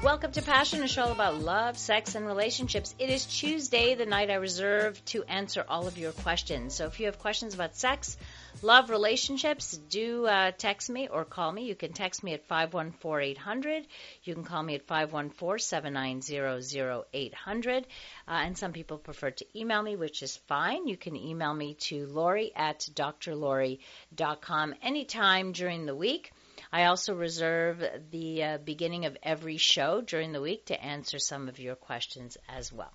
Welcome to Passion, a show about love, sex, and relationships. It is Tuesday, the night I reserve to answer all of your questions. So if you have questions about sex, love, relationships, do uh, text me or call me. You can text me at 514-800. You can call me at 514-790-0800. Uh, and some people prefer to email me, which is fine. You can email me to Laurie at drlaurie.com anytime during the week. I also reserve the uh, beginning of every show during the week to answer some of your questions as well.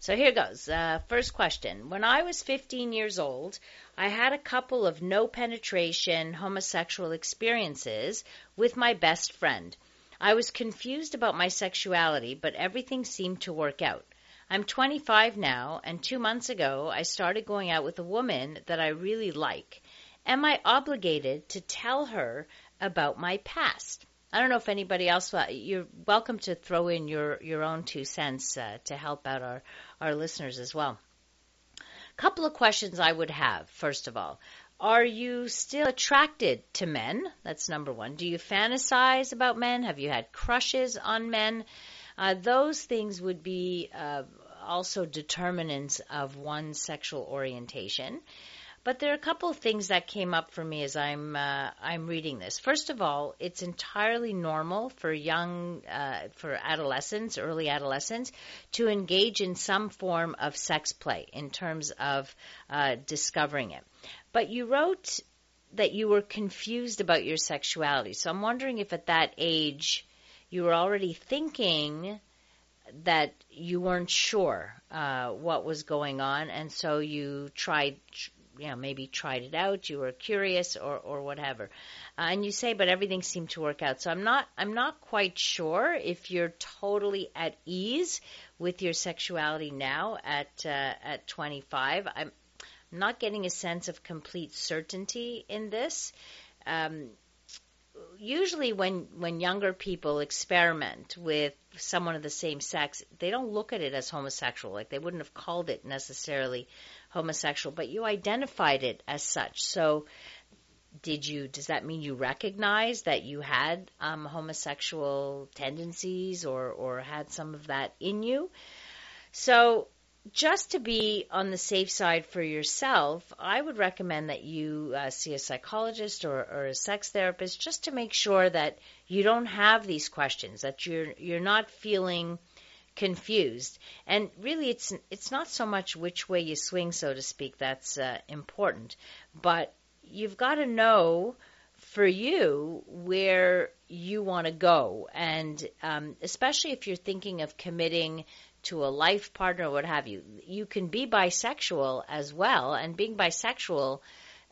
So here goes. Uh, first question. When I was 15 years old, I had a couple of no penetration homosexual experiences with my best friend. I was confused about my sexuality, but everything seemed to work out. I'm 25 now, and two months ago, I started going out with a woman that I really like. Am I obligated to tell her about my past. I don't know if anybody else. Uh, you're welcome to throw in your your own two cents uh, to help out our our listeners as well. A couple of questions I would have. First of all, are you still attracted to men? That's number one. Do you fantasize about men? Have you had crushes on men? Uh, those things would be uh, also determinants of one's sexual orientation. But there are a couple of things that came up for me as I'm uh, I'm reading this. First of all, it's entirely normal for young uh, for adolescents, early adolescents, to engage in some form of sex play in terms of uh, discovering it. But you wrote that you were confused about your sexuality, so I'm wondering if at that age you were already thinking that you weren't sure uh, what was going on, and so you tried you know, maybe tried it out, you were curious or, or whatever. Uh, and you say, but everything seemed to work out. So I'm not, I'm not quite sure if you're totally at ease with your sexuality now at, uh, at 25. I'm not getting a sense of complete certainty in this. Um, usually when when younger people experiment with someone of the same sex, they don't look at it as homosexual. Like they wouldn't have called it necessarily homosexual, but you identified it as such. So, did you? Does that mean you recognize that you had um, homosexual tendencies or or had some of that in you? So, just to be on the safe side for yourself, I would recommend that you uh, see a psychologist or, or, a sex therapist just to make sure that you don't have these questions, that you're you're not feeling confused. And really, it's it's not so much which way you swing, so to speak, that's uh, important, but you've got to know for you where you want to go, and um, especially if you're thinking of committing to a life partner what have you, you can be bisexual as well, and being bisexual.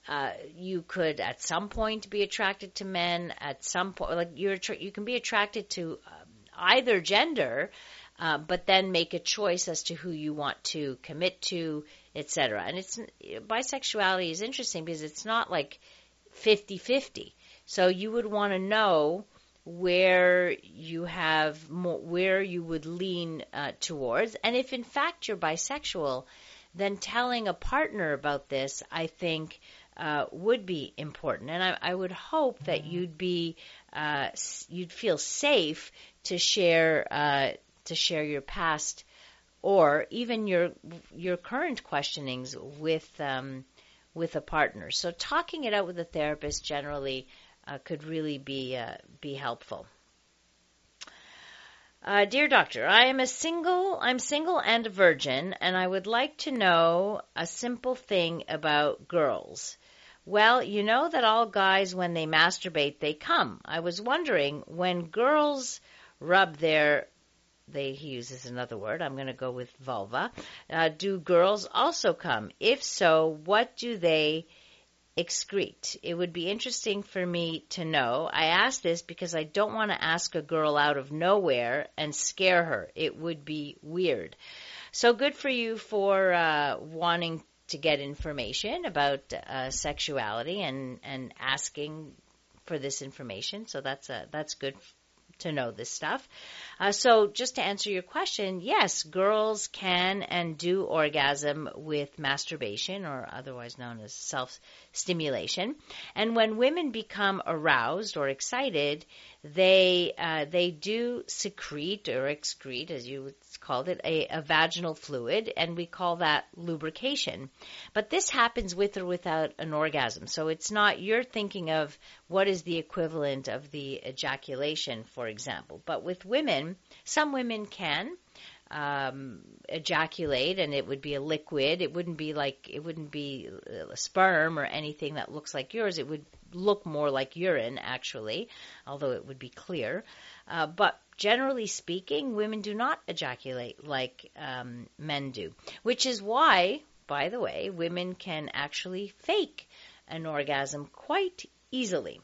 Uh, you could at some point be attracted to men. At some point, like you're, you can be attracted to um, either gender, uh, but then make a choice as to who you want to commit to, etc. And it's bisexuality is interesting because it's not like 50-50. So you would want to know where you have more, where you would lean uh, towards, and if in fact you're bisexual, then telling a partner about this, I think. Uh, would be important, and I, I, would hope that you'd be uh, you'd feel safe to share uh, to share your past or even your your current questionings with um, with a partner. So talking it out with a therapist generally uh, could really be uh, be helpful. Uh, dear doctor, I am a single. I'm single and a virgin, and I would like to know a simple thing about girls. Well, you know that all guys, when they masturbate, they come. I was wondering when girls rub their they he uses another word. I'm going to go with vulva. Uh, do girls also come? If so, what do they excrete? It would be interesting for me to know. I ask this because I don't want to ask a girl out of nowhere and scare her. It would be weird. So good for you for uh, wanting to get information about uh, sexuality and and asking for this information. So that's a that's good to know this stuff. Uh, so just to answer your question, yes, girls can and do orgasm with masturbation or otherwise known as self stimulation. And when women become aroused or excited, they uh, they do secrete or excrete, as you called it, a, a, vaginal fluid, and we call that lubrication. But this happens with or without an orgasm, so it's not you're thinking of what is the equivalent of the ejaculation, for example. But with women, some women can um, ejaculate and it would be a liquid. It wouldn't be like, it wouldn't be a sperm or anything that looks like yours. It would look more like urine, actually, although it would be clear. Uh, but generally speaking, women do not ejaculate like um, men do, which is why, by the way, women can actually fake an orgasm quite easily.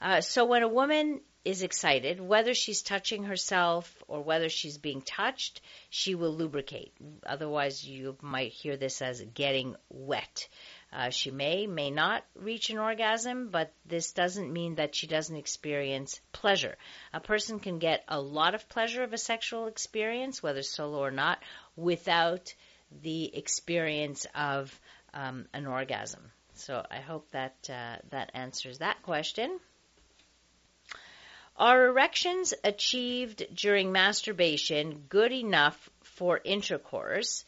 Uh, so when a woman is excited, whether she's touching herself or whether she's being touched, she will lubricate. Otherwise, you might hear this as getting wet. Uh, she may, may not reach an orgasm, but this doesn't mean that she doesn't experience pleasure. A person can get a lot of pleasure of a sexual experience, whether solo or not, without the experience of um, an orgasm. So I hope that uh, that answers that question. Are erections achieved during masturbation good enough for intercourse,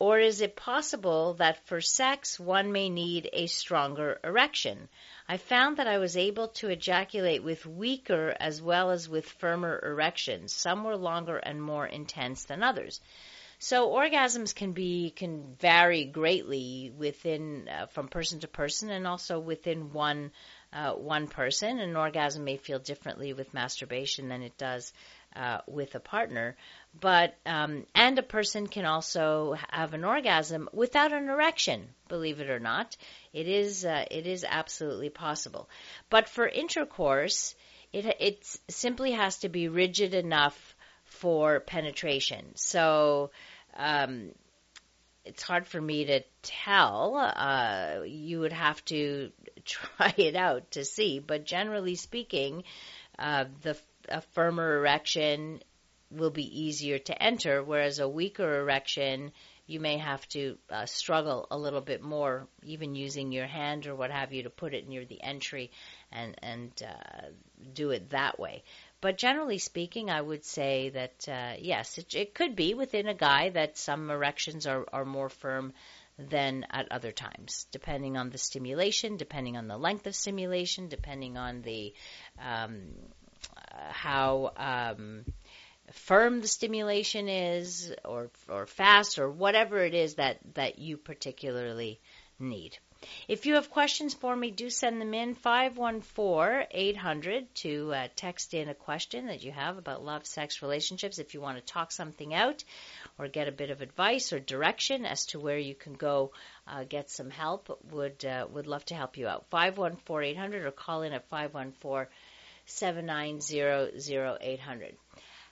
or is it possible that for sex one may need a stronger erection? I found that I was able to ejaculate with weaker as well as with firmer erections. Some were longer and more intense than others. So orgasms can be can vary greatly within uh, from person to person and also within one uh, one person. An orgasm may feel differently with masturbation than it does uh, with a partner. But um, and a person can also have an orgasm without an erection. Believe it or not, it is uh, it is absolutely possible. But for intercourse, it it simply has to be rigid enough for penetration. So um, it's hard for me to tell. Uh, you would have to try it out to see. But generally speaking, uh, the a firmer erection will be easier to enter, whereas a weaker erection you may have to uh, struggle a little bit more, even using your hand or what have you to put it near the entry and and uh, do it that way. But generally speaking, I would say that uh, yes, it, it could be within a guy that some erections are, are more firm than at other times, depending on the stimulation, depending on the length of stimulation, depending on the um, how um, firm the stimulation is, or or fast, or whatever it is that that you particularly need. If you have questions for me, do send them in 514-800 to uh, text in a question that you have about love, sex, relationships. If you want to talk something out or get a bit of advice or direction as to where you can go uh, get some help, would uh, would love to help you out. 514-800 or call in at 514-790-0800.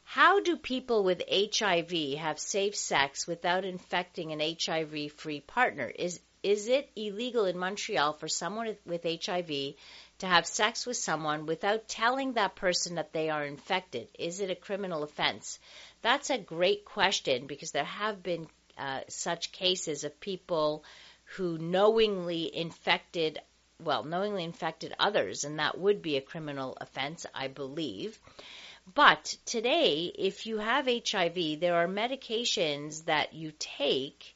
How do people with HIV have safe sex without infecting an HIV-free partner? Is is it illegal in Montreal for someone with HIV to have sex with someone without telling that person that they are infected? Is it a criminal offense? That's a great question because there have been uh, such cases of people who knowingly infected, well, knowingly infected others, and that would be a criminal offense, I believe. But today, if you have HIV, there are medications that you take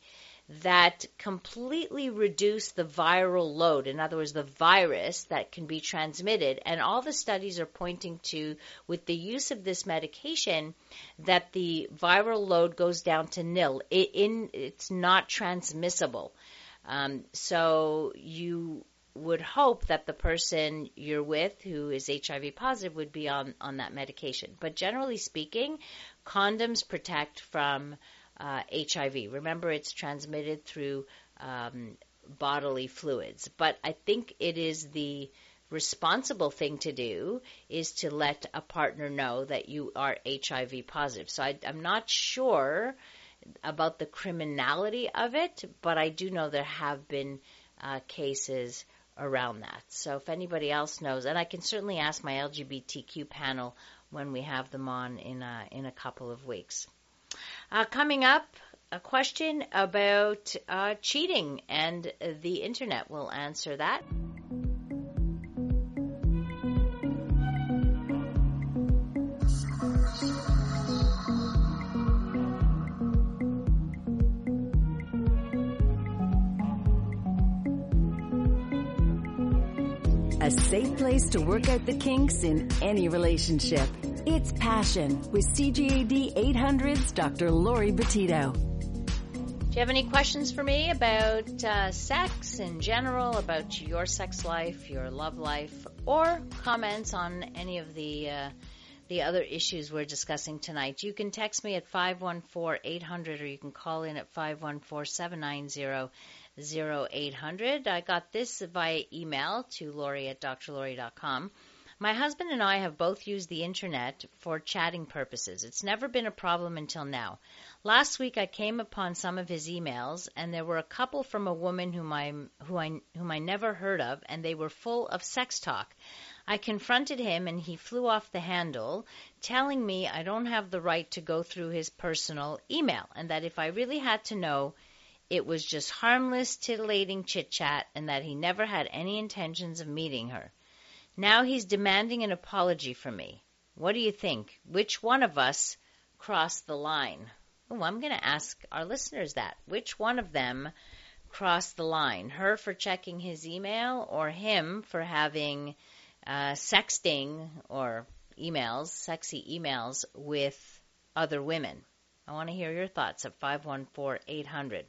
that completely reduce the viral load. In other words, the virus that can be transmitted. And all the studies are pointing to, with the use of this medication, that the viral load goes down to nil. It, in, it's not transmissible. Um, so you would hope that the person you're with who is HIV positive would be on, on that medication. But generally speaking, condoms protect from uh, HIV. Remember, it's transmitted through um, bodily fluids. But I think it is the responsible thing to do is to let a partner know that you are HIV positive. So I, am not sure about the criminality of it, but I do know there have been uh, cases around that. So if anybody else knows, and I can certainly ask my LGBTQ panel when we have them on in a, in a couple of weeks. Uh, coming up, a question about uh, cheating and the internet. We'll answer that. A safe place to work out the kinks in any relationship. It's Passion with CJAD 800's Dr. Laurie Betito. Do you have any questions for me about uh, sex in general, about your sex life, your love life, or comments on any of the uh, the other issues we're discussing tonight? You can text me at 514-800 or you can call in at 514-790 0800. I got this via email to Laurie at drlaurie.com. My husband and I have both used the internet for chatting purposes. It's never been a problem until now. Last week I came upon some of his emails and there were a couple from a woman whom I who I whom I never heard of and they were full of sex talk. I confronted him and he flew off the handle, telling me I don't have the right to go through his personal email and that if I really had to know, it was just harmless, titillating chit chat, and that he never had any intentions of meeting her. Now he's demanding an apology from me. What do you think? Which one of us crossed the line? Oh, I'm going to ask our listeners that. Which one of them crossed the line? Her for checking his email, or him for having uh, sexting or emails, sexy emails with other women? I want to hear your thoughts at 514 800.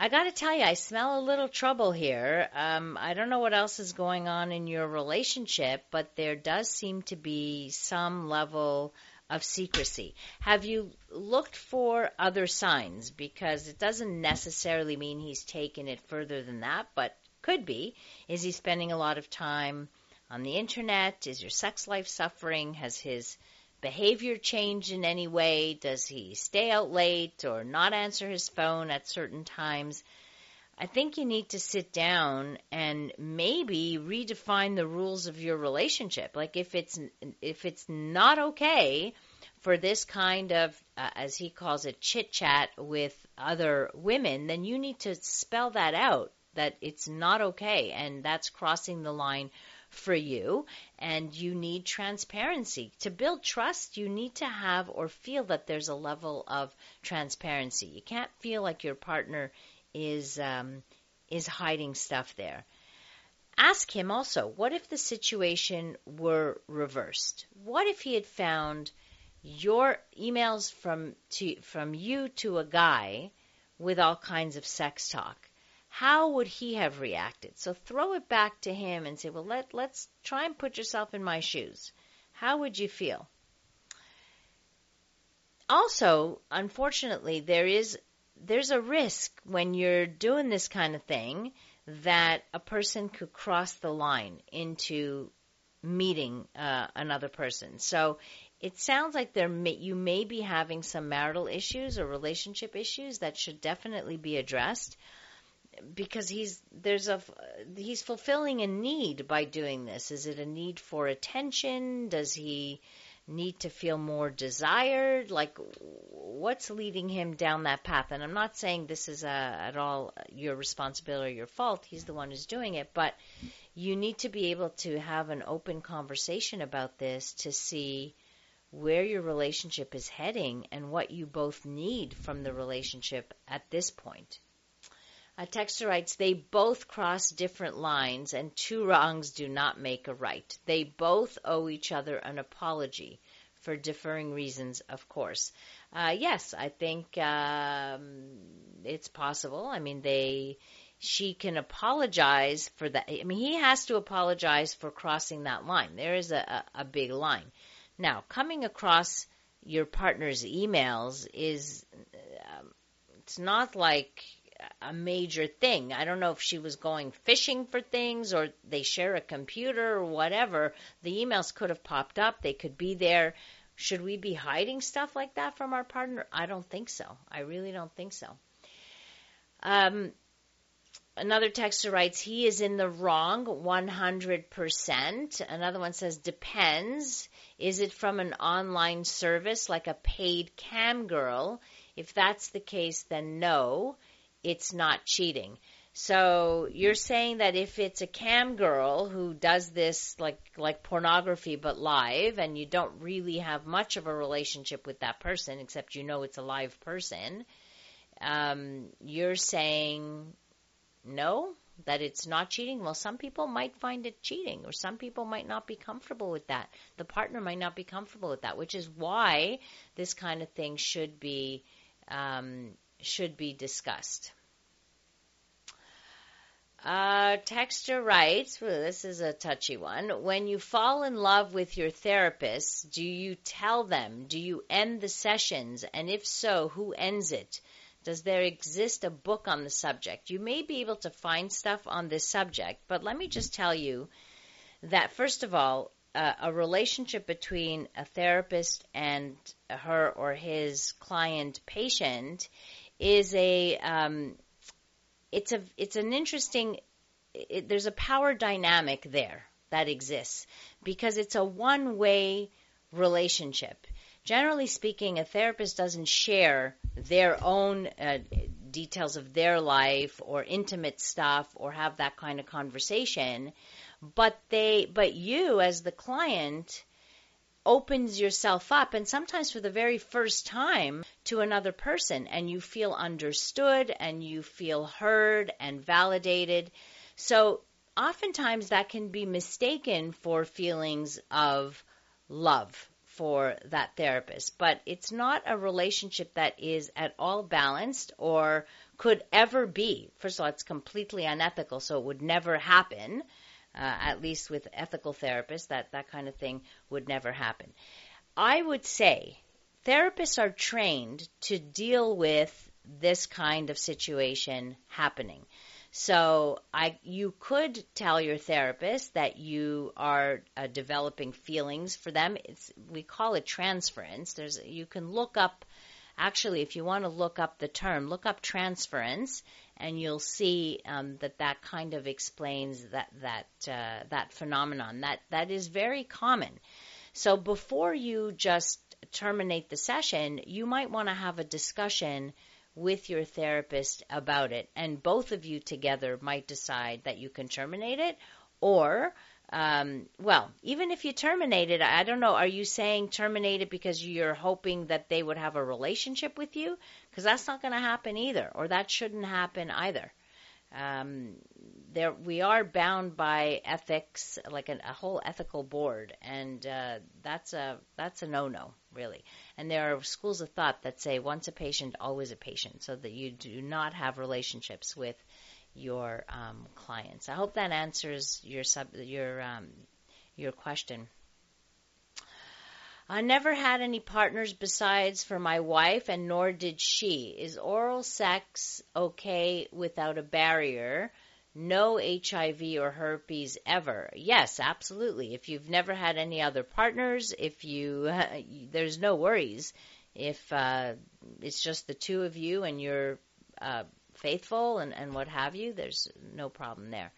I got to tell you, I smell a little trouble here. Um, I don't know what else is going on in your relationship, but there does seem to be some level of secrecy. Have you looked for other signs? Because it doesn't necessarily mean he's taken it further than that, but could be. Is he spending a lot of time on the internet? Is your sex life suffering? Has his behavior change in any way? Does he stay out late or not answer his phone at certain times? I think you need to sit down and maybe redefine the rules of your relationship. Like if it's if it's not okay for this kind of uh, as he calls it chit chat with other women, then you need to spell that out that it's not okay and that's crossing the line for you and you need transparency. To build trust, you need to have or feel that there's a level of transparency. You can't feel like your partner is um, is hiding stuff there. Ask him also, what if the situation were reversed? What if he had found your emails from to from you to a guy with all kinds of sex talk? How would he have reacted? So throw it back to him and say, well, let, let's try and put yourself in my shoes. How would you feel? Also, unfortunately, there is there's a risk when you're doing this kind of thing that a person could cross the line into meeting uh, another person. So it sounds like there may, you may be having some marital issues or relationship issues that should definitely be addressed because he's there's a he's fulfilling a need by doing this. Is it a need for attention? Does he need to feel more desired? Like what's leading him down that path? And I'm not saying this is a, at all your responsibility or your fault. He's the one who's doing it, but you need to be able to have an open conversation about this to see where your relationship is heading and what you both need from the relationship at this point. A texter writes, they both cross different lines and two wrongs do not make a right. They both owe each other an apology for differing reasons, of course. Uh, yes, I think um, it's possible. I mean, they, she can apologize for that. I mean, he has to apologize for crossing that line. There is a, a, a big line. Now, coming across your partner's emails is, um, it's not like a major thing. I don't know if she was going fishing for things or they share a computer or whatever. The emails could have popped up. They could be there. Should we be hiding stuff like that from our partner? I don't think so. I really don't think so. Um, another texter writes, he is in the wrong 100%. Another one says, depends. Is it from an online service like a paid cam girl? If that's the case, then no, it's not cheating. So you're saying that if it's a cam girl who does this like like pornography but live and you don't really have much of a relationship with that person except you know it's a live person, um, you're saying no, that it's not cheating. Well, some people might find it cheating or some people might not be comfortable with that. The partner might not be comfortable with that, which is why this kind of thing should be um, should be discussed. Uh, texture writes, well, this is a touchy one. When you fall in love with your therapist, do you tell them? Do you end the sessions? And if so, who ends it? Does there exist a book on the subject? You may be able to find stuff on this subject, but let me just tell you that, first of all, uh, a relationship between a therapist and her or his client patient is a um, it's a it's an interesting it, there's a power dynamic there that exists because it's a one way relationship. Generally speaking, a therapist doesn't share their own uh, details of their life or intimate stuff or have that kind of conversation, but they but you as the client opens yourself up and sometimes for the very first time to another person and you feel understood and you feel heard and validated. So oftentimes that can be mistaken for feelings of love for that therapist, but it's not a relationship that is at all balanced or could ever be. First of all, it's completely unethical, so it would never happen uh, at least with ethical therapists, that that kind of thing would never happen. I would say therapists are trained to deal with this kind of situation happening. So I, you could tell your therapist that you are uh, developing feelings for them. It's, we call it transference. There's, you can look up, actually, if you want to look up the term, look up transference, and you'll see um, that that kind of explains that that uh, that phenomenon. That that is very common. So before you just terminate the session, you might want to have a discussion with your therapist about it, and both of you together might decide that you can terminate it, or um, well, even if you terminate it, I don't know, are you saying terminate it because you're hoping that they would have a relationship with you? Because that's not going to happen either, or that shouldn't happen either. Um, there, we are bound by ethics, like an, a whole ethical board, and uh, that's a that's a no-no, really. And there are schools of thought that say once a patient, always a patient, so that you do not have relationships with your um, clients. I hope that answers your sub your um, your question. I never had any partners besides for my wife, and nor did she. Is oral sex okay without a barrier? No HIV or herpes ever. Yes, absolutely. If you've never had any other partners, if you, there's no worries. If uh, it's just the two of you and you're uh, faithful and, and what have you, there's no problem there.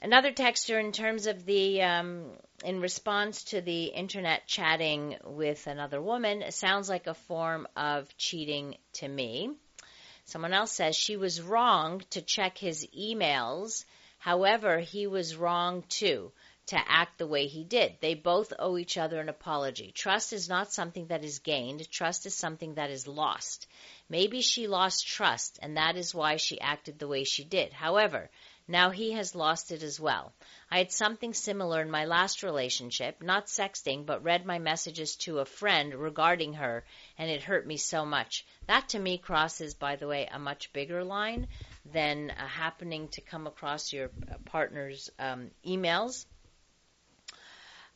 Another texture in terms of the, um, in response to the internet chatting with another woman, it sounds like a form of cheating to me. Someone else says she was wrong to check his emails. However, he was wrong too to act the way he did. They both owe each other an apology. Trust is not something that is gained. Trust is something that is lost. Maybe she lost trust, and that is why she acted the way she did. However, now he has lost it as well. I had something similar in my last relationship, not sexting, but read my messages to a friend regarding her, and it hurt me so much. That to me crosses, by the way, a much bigger line than uh, happening to come across your uh, partner's um, emails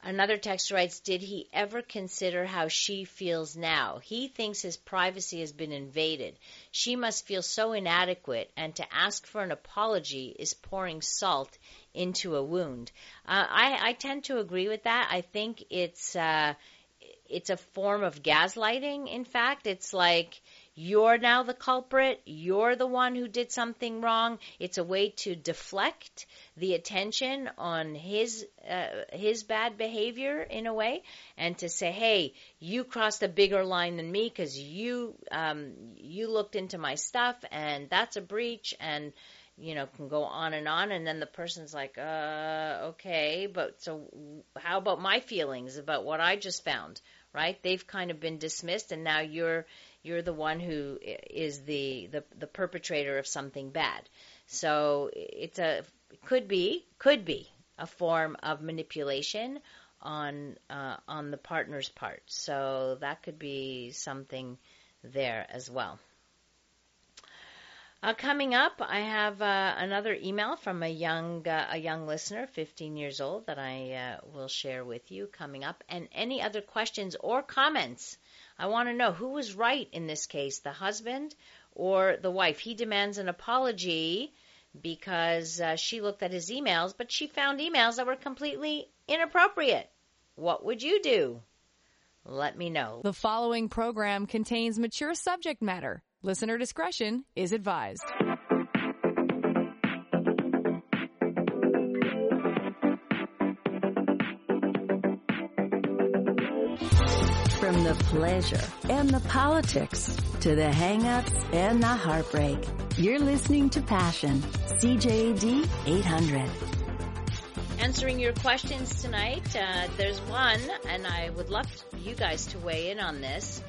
Another text writes, Did he ever consider how she feels now? He thinks his privacy has been invaded. She must feel so inadequate, and to ask for an apology is pouring salt into a wound. Uh, I, I tend to agree with that. I think it's. Uh, it's a form of gaslighting. In fact, it's like you're now the culprit. You're the one who did something wrong. It's a way to deflect the attention on his uh, his bad behavior in a way, and to say, "Hey, you crossed a bigger line than me because you um, you looked into my stuff, and that's a breach." And you know, can go on and on, and then the person's like, "Uh, okay, but so how about my feelings about what I just found?" Right? They've kind of been dismissed, and now you're you're the one who is the, the, the perpetrator of something bad. So it's a could be could be a form of manipulation on uh, on the partner's part. So that could be something there as well. Uh, coming up, I have uh, another email from a young uh, a young listener, 15 years old, that I uh, will share with you coming up. And any other questions or comments I want to know who was right in this case, the husband or the wife. He demands an apology because uh, she looked at his emails, but she found emails that were completely inappropriate. What would you do? Let me know. The following program contains mature subject matter. Listener discretion is advised. From the pleasure and the politics to the hang-ups and the heartbreak, you're listening to Passion, CJAD 800. Answering your questions tonight, uh, there's one, and I would love you guys to weigh in on this,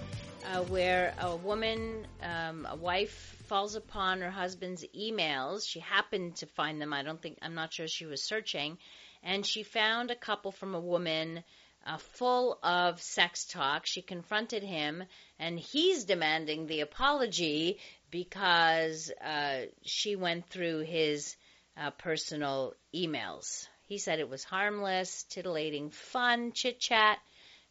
uh, where a woman, um, a wife, falls upon her husband's emails. She happened to find them. I don't think, I'm not sure she was searching, and she found a couple from a woman uh, full of sex talk. She confronted him, and he's demanding the apology because uh, she went through his uh, personal emails. He said it was harmless, titillating, fun chit chat,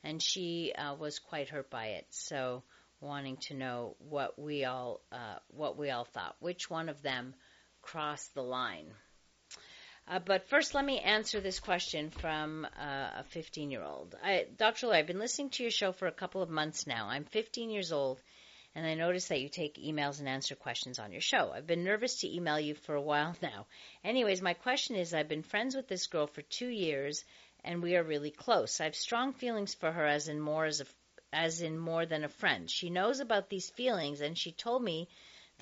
and she uh, was quite hurt by it. So, wanting to know what we all uh, what we all thought, which one of them crossed the line. Uh, but first, let me answer this question from uh, a 15 year old. Dr. Loy, I've been listening to your show for a couple of months now. I'm 15 years old, and I notice that you take emails and answer questions on your show. I've been nervous to email you for a while now. Anyways, my question is I've been friends with this girl for two years, and we are really close. I have strong feelings for her as in more as a as in more than a friend. She knows about these feelings and she told me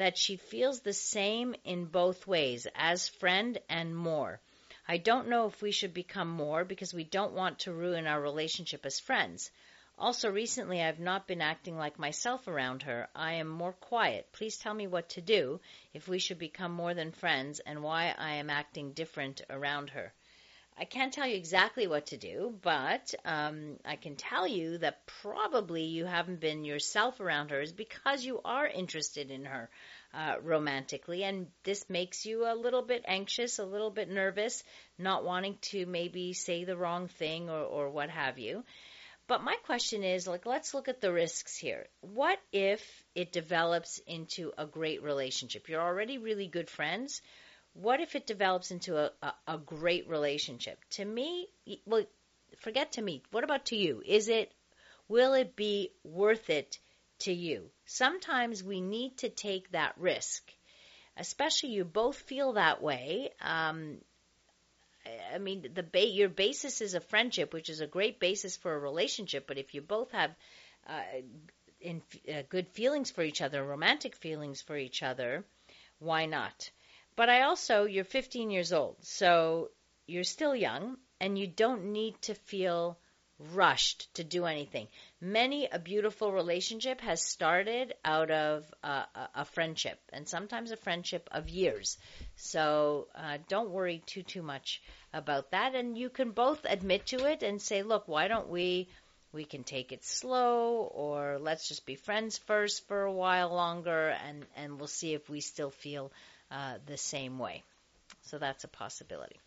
that she feels the same in both ways, as friend and more. I don't know if we should become more because we don't want to ruin our relationship as friends. Also, recently I've not been acting like myself around her. I am more quiet. Please tell me what to do if we should become more than friends and why I am acting different around her. I can't tell you exactly what to do, but um, I can tell you that probably you haven't been yourself around her is because you are interested in her uh, romantically, and this makes you a little bit anxious, a little bit nervous, not wanting to maybe say the wrong thing or, or what have you. But my question is like, let's look at the risks here. What if it develops into a great relationship? You're already really good friends what if it develops into a, a, a great relationship? To me, well, forget to me. What about to you? Is it, will it be worth it to you? Sometimes we need to take that risk, especially you both feel that way. Um, I mean, the ba- your basis is a friendship, which is a great basis for a relationship. But if you both have uh, in, uh, good feelings for each other, romantic feelings for each other, why not? But I also, you're 15 years old, so you're still young and you don't need to feel rushed to do anything. Many a beautiful relationship has started out of a, a friendship, and sometimes a friendship of years. So uh, don't worry too too much about that, and you can both admit to it and say, "Look, why don't we?" We can take it slow, or let's just be friends first for a while longer, and and we'll see if we still feel uh, the same way. So that's a possibility.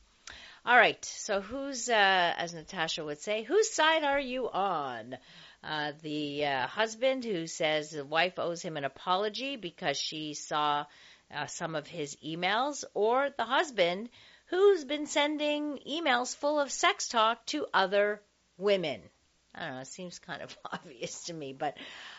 All right. So who's, uh, as Natasha would say, whose side are you on? Uh, the uh, husband who says the wife owes him an apology because she saw uh, some of his emails, or the husband who's been sending emails full of sex talk to other women. I don't know. It seems kind of obvious to me, but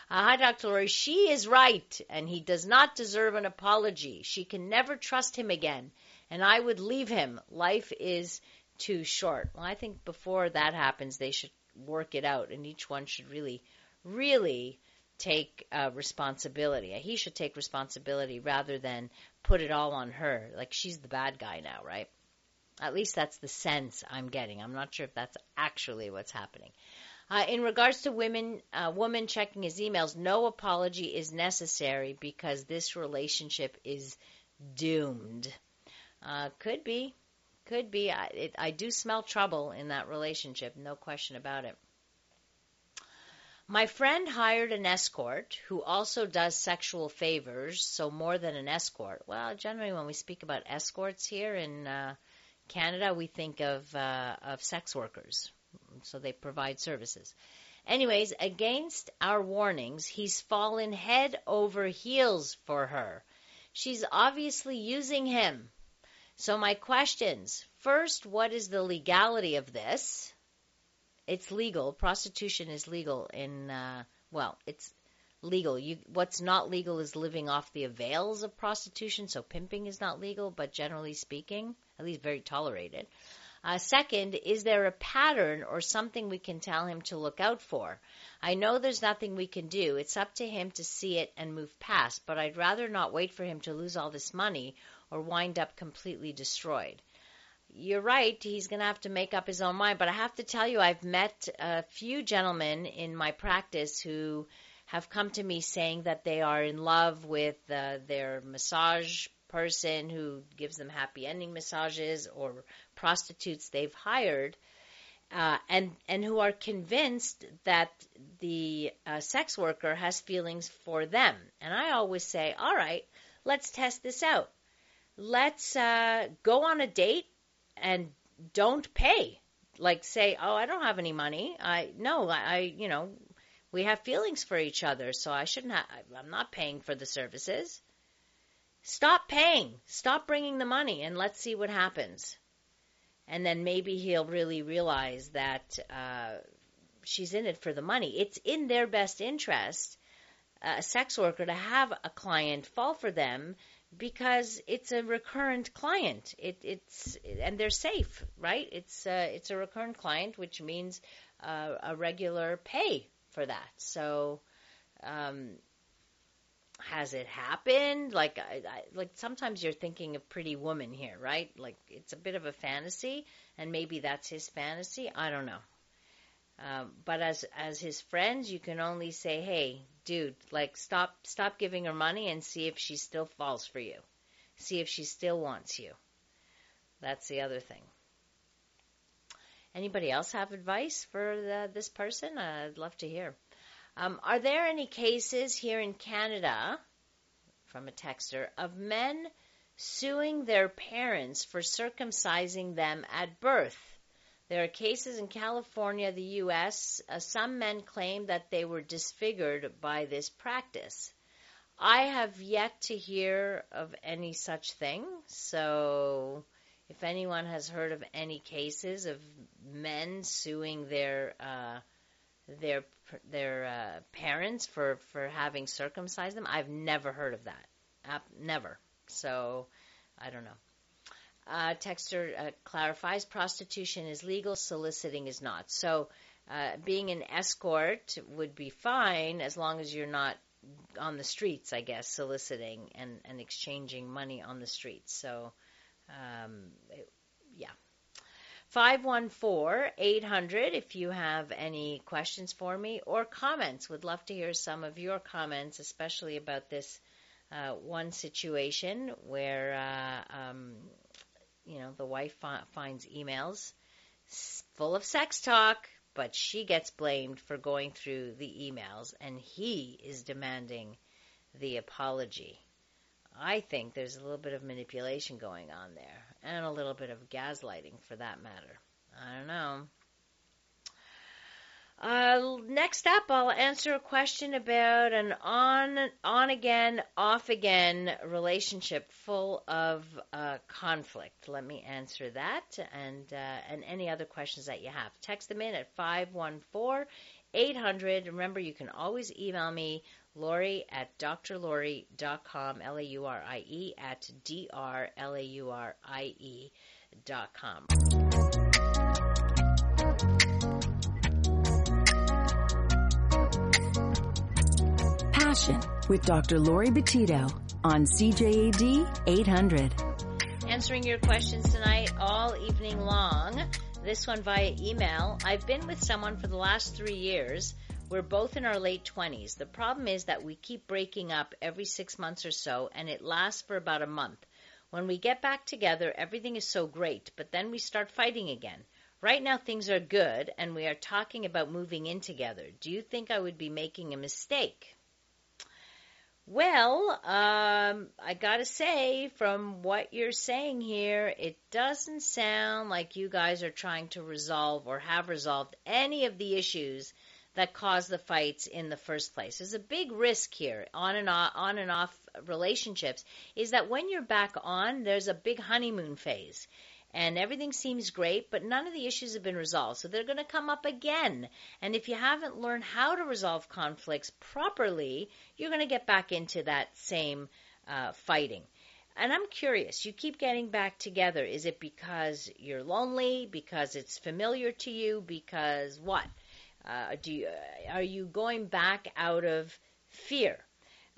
uh, hi, Dr. Laurie. She is right, and he does not deserve an apology. She can never trust him again, and I would leave him. Life is too short. Well, I think before that happens, they should work it out, and each one should really, really take uh, responsibility. He should take responsibility rather than put it all on her. Like she's the bad guy now, right? At least that's the sense I'm getting. I'm not sure if that's actually what's happening. Uh, in regards to women, uh, woman checking his emails, no apology is necessary because this relationship is doomed. Uh, could be, could be. I, it, I do smell trouble in that relationship, no question about it. My friend hired an escort who also does sexual favors, so more than an escort. Well, generally, when we speak about escorts here in uh, Canada, we think of uh, of sex workers, so they provide services. Anyways, against our warnings, he's fallen head over heels for her. She's obviously using him. So my questions. First, what is the legality of this? It's legal. Prostitution is legal in uh, well, it's legal. You what's not legal is living off the avails of prostitution. So pimping is not legal, but generally speaking, at least very tolerated. Uh, second, is there a pattern or something we can tell him to look out for? I know there's nothing we can do. It's up to him to see it and move past, but I'd rather not wait for him to lose all this money or wind up completely destroyed you're right. He's going to have to make up his own mind. But I have to tell you, I've met a few gentlemen in my practice who have come to me saying that they are in love with uh, their massage person who gives them happy ending massages or prostitutes they've hired. Uh, and and who are convinced that the uh, sex worker has feelings for them. And I always say, all right, let's test this out. Let's uh, go on a date and don't pay. Like say, oh, I don't have any money. I no, I, I you know, we have feelings for each other, so I shouldn't have. I'm not paying for the services. Stop paying. Stop bringing the money, and let's see what happens. And then maybe he'll really realize that uh, she's in it for the money. It's in their best interest, a sex worker, to have a client fall for them because it's a recurrent client. It, it's and they're safe, right? It's uh, it's a recurrent client, which means uh, a regular pay for that. So, um, has it happened? Like, I, I, like sometimes you're thinking of Pretty Woman here, right? Like it's a bit of a fantasy, and maybe that's his fantasy. I don't know. Um, but as as his friends, you can only say, "Hey, dude, like stop stop giving her money and see if she still falls for you. See if she still wants you." That's the other thing. Anybody else have advice for the, this person? I'd love to hear. Um, are there any cases here in Canada, from a texter, of men suing their parents for circumcising them at birth? There are cases in California, the U.S. Uh, some men claim that they were disfigured by this practice. I have yet to hear of any such thing. So, if anyone has heard of any cases of men suing their uh, their their uh, parents for for having circumcised them, I've never heard of that. Never. So, I don't know. Uh, Texter uh, clarifies prostitution is legal, soliciting is not. So, uh, being an escort would be fine as long as you're not on the streets, I guess, soliciting and, and exchanging money on the streets. So, um, it, yeah. 514 800 if you have any questions for me or comments. Would love to hear some of your comments, especially about this uh, one situation where uh, um, you know, the wife fi- finds emails full of sex talk, but she gets blamed for going through the emails, and he is demanding the apology. I think there's a little bit of manipulation going on there, and a little bit of gaslighting for that matter. I don't know. Uh, next up, I'll answer a question about an on on again, off again relationship full of uh, conflict. Let me answer that, and uh, and any other questions that you have. Text them in at five one four 800. Remember, you can always email me, Laurie at drlaurie.com, L A U R I E, at D R L A U R I E dot com. Passion with Dr. Laurie Betito on CJAD 800. Answering your questions tonight all evening long. This one via email. I've been with someone for the last three years. We're both in our late 20s. The problem is that we keep breaking up every six months or so, and it lasts for about a month. When we get back together, everything is so great, but then we start fighting again. Right now, things are good, and we are talking about moving in together. Do you think I would be making a mistake? Well, um, I gotta say, from what you're saying here, it doesn't sound like you guys are trying to resolve or have resolved any of the issues that caused the fights in the first place. There's a big risk here on and off, on and off relationships is that when you're back on, there's a big honeymoon phase and everything seems great, but none of the issues have been resolved. So they're going to come up again. And if you haven't learned how to resolve conflicts properly, you're going to get back into that same uh, fighting. And I'm curious, you keep getting back together. Is it because you're lonely? Because it's familiar to you? Because what? Uh, do you, are you going back out of fear?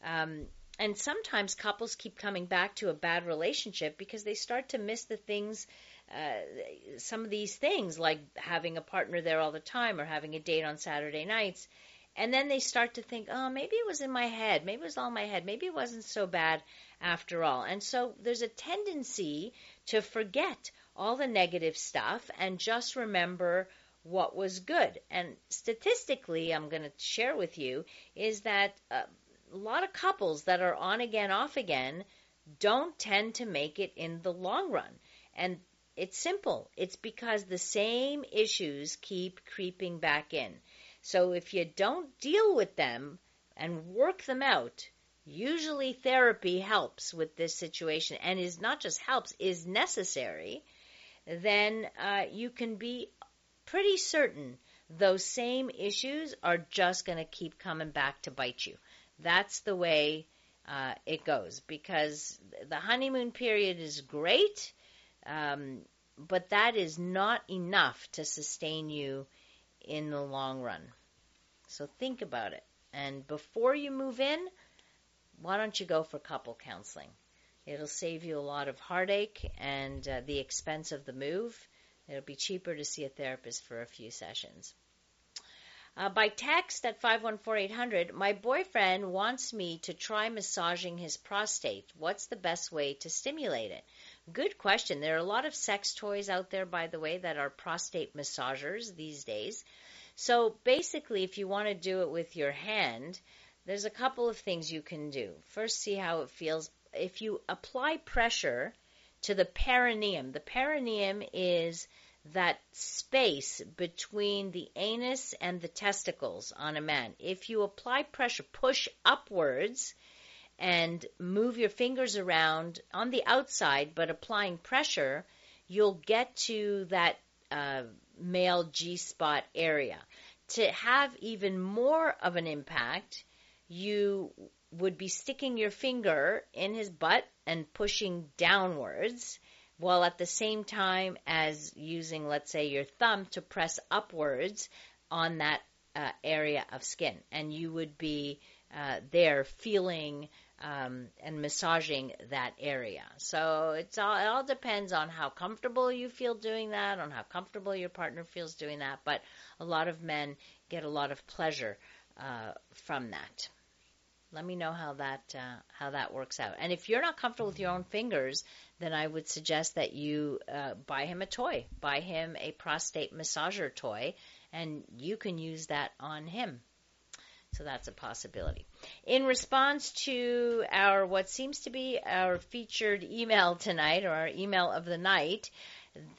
Um, and sometimes couples keep coming back to a bad relationship because they start to miss the things uh, some of these things like having a partner there all the time or having a date on Saturday nights. And then they start to think oh maybe it was in my head. Maybe it was all in my head. Maybe it wasn't so bad after all. And so there's a tendency to forget all the negative stuff and just remember what was good and statistically I'm going to share with you is that uh, a lot of couples that are on again, off again, don't tend to make it in the long run. And it's simple. It's because the same issues keep creeping back in. So if you don't deal with them and work them out, usually therapy helps with this situation and is not just helps, is necessary, then uh, you can be pretty certain those same issues are just going to keep coming back to bite you. That's the way uh, it goes because the honeymoon period is great, um, but that is not enough to sustain you in the long run. So think about it. And before you move in, why don't you go for couple counseling? It'll save you a lot of heartache and uh, the expense of the move. It'll be cheaper to see a therapist for a few sessions. Uh, by text at 514-800, my boyfriend wants me to try massaging his prostate. What's the best way to stimulate it? Good question. There are a lot of sex toys out there, by the way, that are prostate massagers these days. So basically, if you want to do it with your hand, there's a couple of things you can do. First, see how it feels. If you apply pressure to the perineum, the perineum is that space between the anus and the testicles on a man. If you apply pressure, push upwards and move your fingers around on the outside, but applying pressure, you'll get to that uh, male G spot area. To have even more of an impact, you would be sticking your finger in his butt and pushing downwards while at the same time as using, let's say, your thumb to press upwards on that uh, area of skin. And you would be uh, there feeling um, and massaging that area. So it's all, it all depends on how comfortable you feel doing that, on how comfortable your partner feels doing that. But a lot of men get a lot of pleasure uh, from that. Let me know how that uh, how that works out. And if you're not comfortable with your own fingers, then I would suggest that you uh, buy him a toy. Buy him a prostate massager toy, and you can use that on him. So that's a possibility. In response to our what seems to be our featured email tonight, or our email of the night,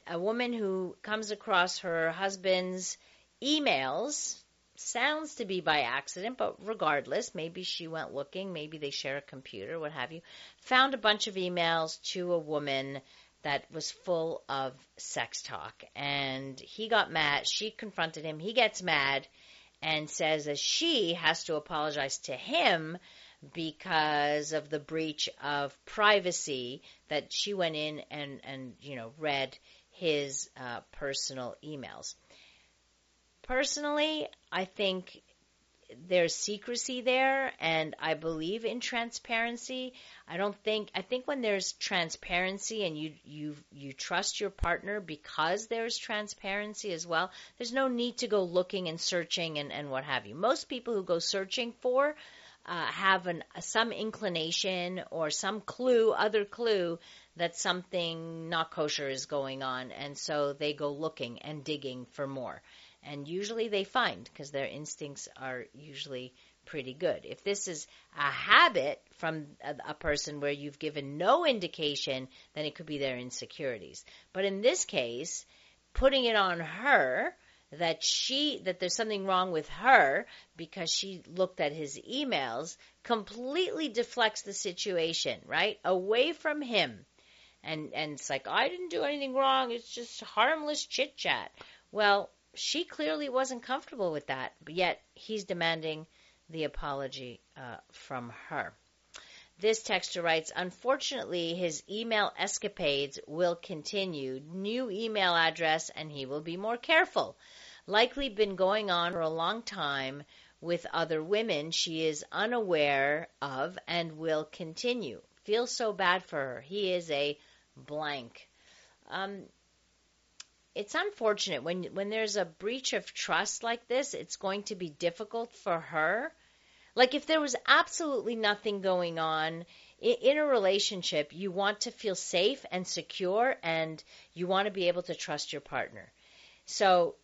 a woman who comes across her husband's emails sounds to be by accident, but regardless, maybe she went looking, maybe they share a computer, what have you, found a bunch of emails to a woman that was full of sex talk. And he got mad. She confronted him. He gets mad and says that she has to apologize to him because of the breach of privacy that she went in and, and you know, read his uh, personal emails. Personally, I think there's secrecy there and I believe in transparency. I don't think I think when there's transparency and you you you trust your partner because there's transparency as well, there's no need to go looking and searching and, and what have you. Most people who go searching for uh, have an some inclination or some clue, other clue that something not kosher is going on, and so they go looking and digging for more and usually they find because their instincts are usually pretty good. If this is a habit from a, a, person where you've given no indication, then it could be their insecurities. But in this case, putting it on her that she that there's something wrong with her because she looked at his emails completely deflects the situation, right? Away from him. And and it's like I didn't do anything wrong, it's just harmless chit chat. Well, she clearly wasn't comfortable with that, but yet he's demanding the apology uh, from her. This texter writes, unfortunately, his email escapades will continue. New email address, and he will be more careful. Likely been going on for a long time with other women she is unaware of and will continue. Feel so bad for her. He is a blank. Um, it's unfortunate when when there's a breach of trust like this, it's going to be difficult for her. Like if there was absolutely nothing going on in, a relationship, you want to feel safe and secure and you want to be able to trust your partner. So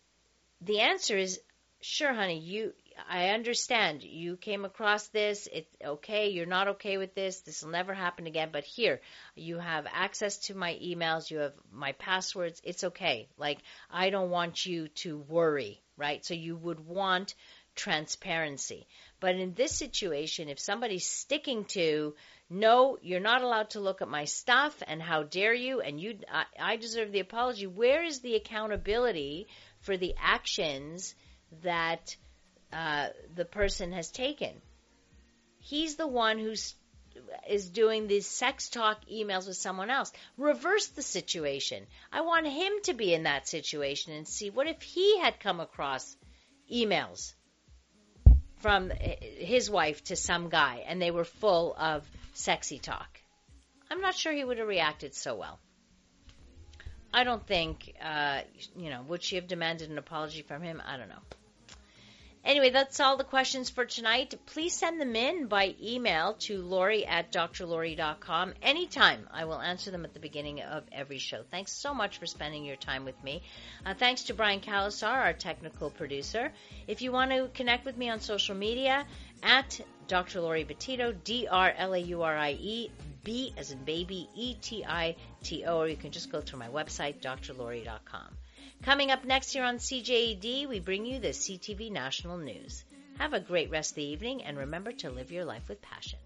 the answer is sure honey, you I understand you came across this. It's okay. You're not okay with this. This will never happen again. But here, you have access to my emails. You have my passwords. It's okay. Like, I don't want you to worry, right? So you would want transparency. But in this situation, if somebody's sticking to, no, you're not allowed to look at my stuff, and how dare you, and you, I, I deserve the apology. Where is the accountability for the actions that uh, the person has taken. He's the one who's is doing these sex talk emails with someone else. Reverse the situation. I want him to be in that situation and see what if he had come across emails from his wife to some guy and they were full of sexy talk. I'm not sure he would have reacted so well. I don't think, uh, you know, would she have demanded an apology from him? I don't know. Anyway, that's all the questions for tonight. Please send them in by email to Laurie at drlaurie.com anytime. I will answer them at the beginning of every show. Thanks so much for spending your time with me. Uh, thanks to Brian Calasar, our technical producer. If you want to connect with me on social media, at Dr. Laurie Betito, D R L A U R I E, B as in baby, E T I T O, or you can just go to my website, drlaurie.com. Coming up next here on CJAD, we bring you the CTV National News. Have a great rest of the evening and remember to live your life with passion.